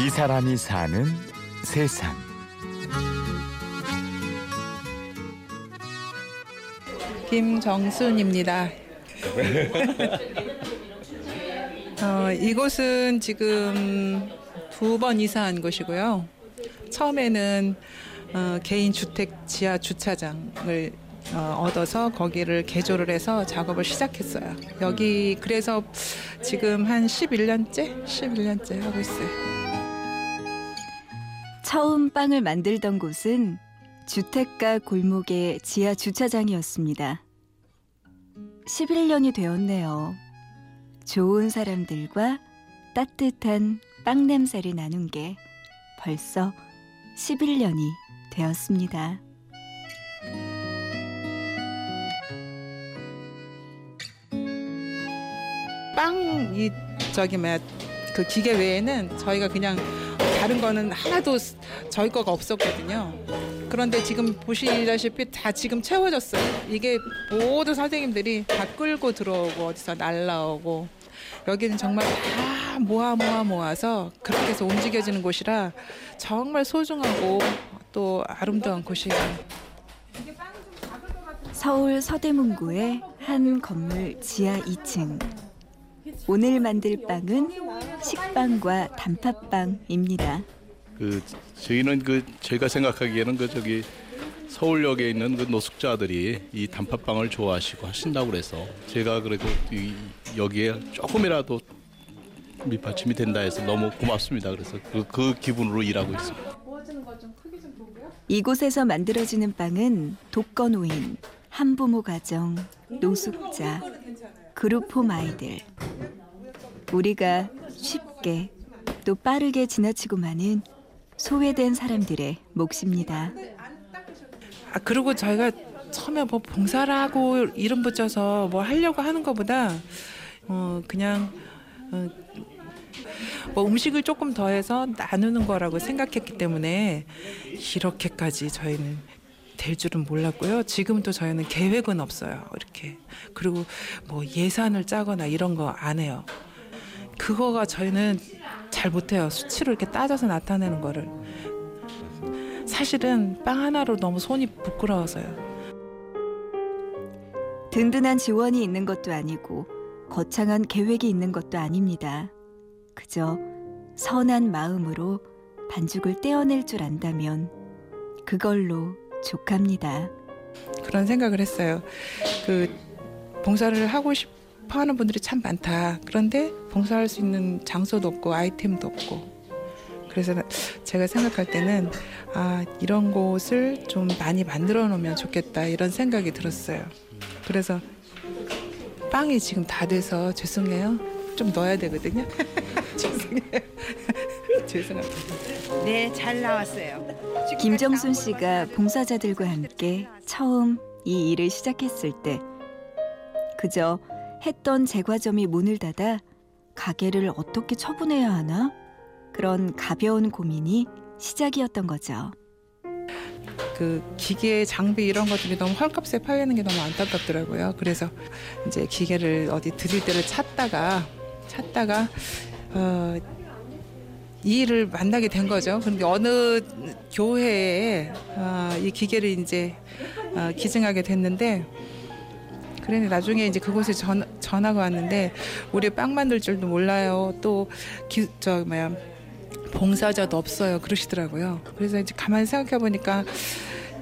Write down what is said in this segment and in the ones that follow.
이 사람이 사는 세상. 김정순입니다. 어, 이곳은 지금 두 번 이사한 곳이고요. 처음에는 어, 개인 주택 지하 주차장을 어, 얻어서 거기를 개조를 해서 작업을 시작했어요. 여기 그래서 지금 한 11년째, 11년째 하고 있어요. 처음 빵을 만들던 곳은 주택가 골목의 지하 주차장이었습니다. 11년이 되었네요. 좋은 사람들과 따뜻한 빵 냄새를 나눈 게 벌써 11년이 되었습니다. 빵이 저기 뭐야 그 기계 외에는 저희가 그냥 다른 거는 하나도 저희 거가 없었거든요. 그런데 지금 보시다시피 다 지금 채워졌어요. 이게 모든 선생님들이 다 끌고 들어오고 어디서 날라오고 여기는 정말 다 모아 모아 모아서 그렇게 해서 움직여지는 곳이라 정말 소중하고 또 아름다운 곳이에요. 서울 서대문구의 한 건물 지하 2층. 오늘 만들 빵은 식빵과 단팥빵입니다. 그 저희는 그 제가 생각하기에는 그 저기 서울역에 있는 그 노숙자들이 이 단팥빵을 좋아하시고 하신다고 그래서 제가 그래도 이 여기에 조금이라도 밑받침이 된다 해서 너무 고맙습니다. 그래서 그, 그 기분으로 일하고 있습니다. 이곳에서 만들어지는 빵은 독거노인, 한부모 가정, 노숙자, 그룹 홈 아이들. 우리가 쉽게 또 빠르게 지나치고 마는 소외된 사람들의 몫입니다. 아 그리고 저희가 처음에 뭐 봉사를 하고 이름 붙여서 뭐 하려고 하는 것보다 어 그냥 어, 뭐 음식을 조금 더해서 나누는 거라고 생각했기 때문에 이렇게까지 저희는 될 줄은 몰랐고요. 지금도 저희는 계획은 없어요. 이렇게 그리고 뭐 예산을 짜거나 이런 거 안 해요. 그거가 저희는 잘 못해요. 수치로 이렇게 따져서 나타내는 거를. 사실은 빵 하나로 너무 손이 부끄러워서요. 든든한 지원이 있는 것도 아니고 거창한 계획이 있는 것도 아닙니다. 그저 선한 마음으로 반죽을 떼어낼 줄 안다면 그걸로 족합니다. 그런 생각을 했어요. 그 봉사를 하고 싶어 하는 분들이 참 많다. 그런데 봉사할 수 있는 장소도 없고 아이템도 없고. 그래서 제가 생각할 때는 아, 이런 곳을 좀 많이 만들어 놓으면 좋겠다. 이런 생각이 들었어요. 그래서 빵이 지금 다 돼서 죄송해요. 좀 넣어야 되거든요. 죄송해요. 죄송합니다. 네, 잘 나왔어요. 김정순 씨가 봉사자들과 함께 처음 이 일을 시작했을 때 그저 했던 제과점이 문을 닫아 가게를 어떻게 처분해야 하나 그런 가벼운 고민이 시작이었던 거죠. 그 기계 장비 이런 것들이 너무 헐값에 팔리는 게 너무 안타깝더라고요. 그래서 이제 기계를 어디 드릴 때를 찾다가 찾다가 어, 이 일을 만나게 된 거죠. 그런데 어느 교회에 어, 이 기계를 이제 어, 기증하게 됐는데 그런데 나중에 이제 그곳에 전, 전화가 왔는데 우리 빵 만들 줄도 몰라요. 또 저 뭐야 봉사자도 없어요. 그러시더라고요. 그래서 이제 가만히 생각해 보니까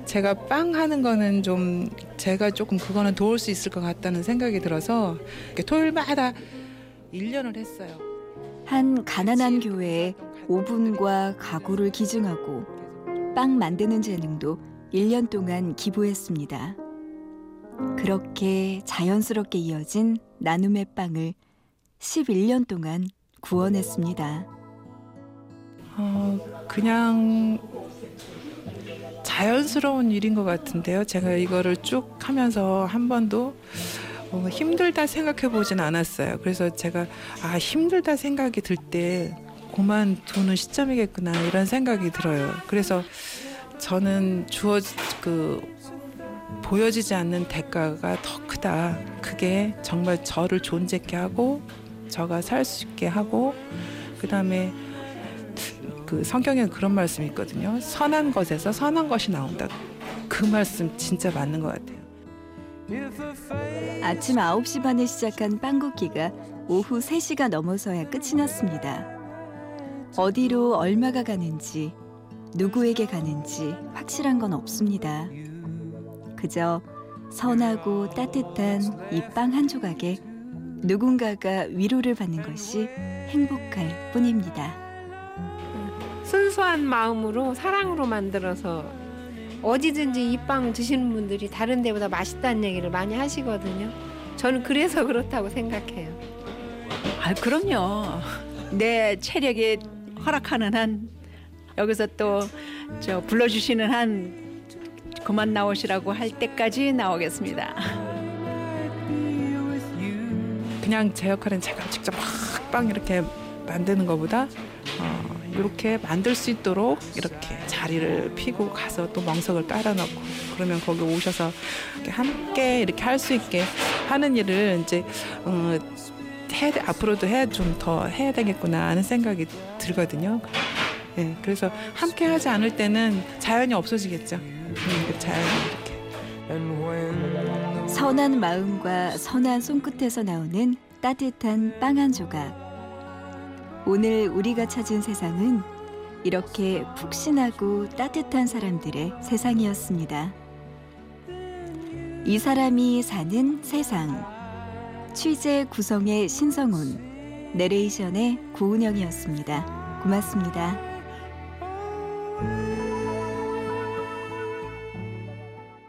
제가 빵 하는 거는 좀 제가 조금 그거는 도울 수 있을 것 같다는 생각이 들어서 토요일마다 1년을 했어요. 한 가난한 교회에 오븐과 가구를 기증하고 빵 만드는 재능도 1년 동안 기부했습니다. 그렇게 자연스럽게 이어진 나눔의 빵을 11년 동안 구원했습니다. 어, 그냥 자연스러운 일인 것 같은데요. 제가 이거를 쭉 하면서 한 번도 어, 힘들다 생각해 보진 않았어요. 그래서 제가 아 힘들다 생각이 들 때 그만두는 시점이겠구나 이런 생각이 들어요. 그래서 저는 주어 그 보여지지 않는 대가가 더 크다. 그게 정말 저를 존재케 하고 저가 살 수 있게 하고 그 다음에 그 성경에 그런 말씀이 있거든요. 선한 것에서 선한 것이 나온다. 그 말씀 진짜 맞는 것 같아요. 아침 9시 반에 시작한 빵 굽기가 오후 3시가 넘어서야 끝이 났습니다. 어디로 얼마가 가는지, 누구에게 가는지 확실한 건 없습니다. 그저 선하고 따뜻한 이 빵 한 조각에 누군가가 위로를 받는 것이 행복할 뿐입니다. 순수한 마음으로 사랑으로 만들어서 어디든지 이빵 드시는 분들이 다른 데보다 맛있다는 얘기를 많이 하시거든요. 저는 그래서 그렇다고 생각해요. 아, 그럼요. 내 체력이 허락하는 한 여기서 또 저 불러주시는 한 그만 나오시라고 할 때까지 나오겠습니다. 그냥 제 역할은 제가 직접 막 빵 이렇게 만드는 것보다 어, 이렇게 만들 수 있도록 이렇게 자리를 피고 가서 또 멍석을 깔아놓고 그러면 거기 오셔서 이렇게 함께 이렇게 할 수 있게 하는 일을 이제 어, 해 앞으로도 해 좀 더 해야 되겠구나 하는 생각이 들거든요. 예, 그래서 함께 하지 않을 때는 자연이 없어지겠죠. 음, 그 자연이 이렇게. 선한 마음과 선한 손끝에서 나오는 따뜻한 빵 한 조각. 오늘 우리가 찾은 세상은 이렇게 푹신하고 따뜻한 사람들의 세상이었습니다. 이 사람이 사는 세상. 취재 구성의 신성훈, 내레이션의 고은영이었습니다. 고맙습니다.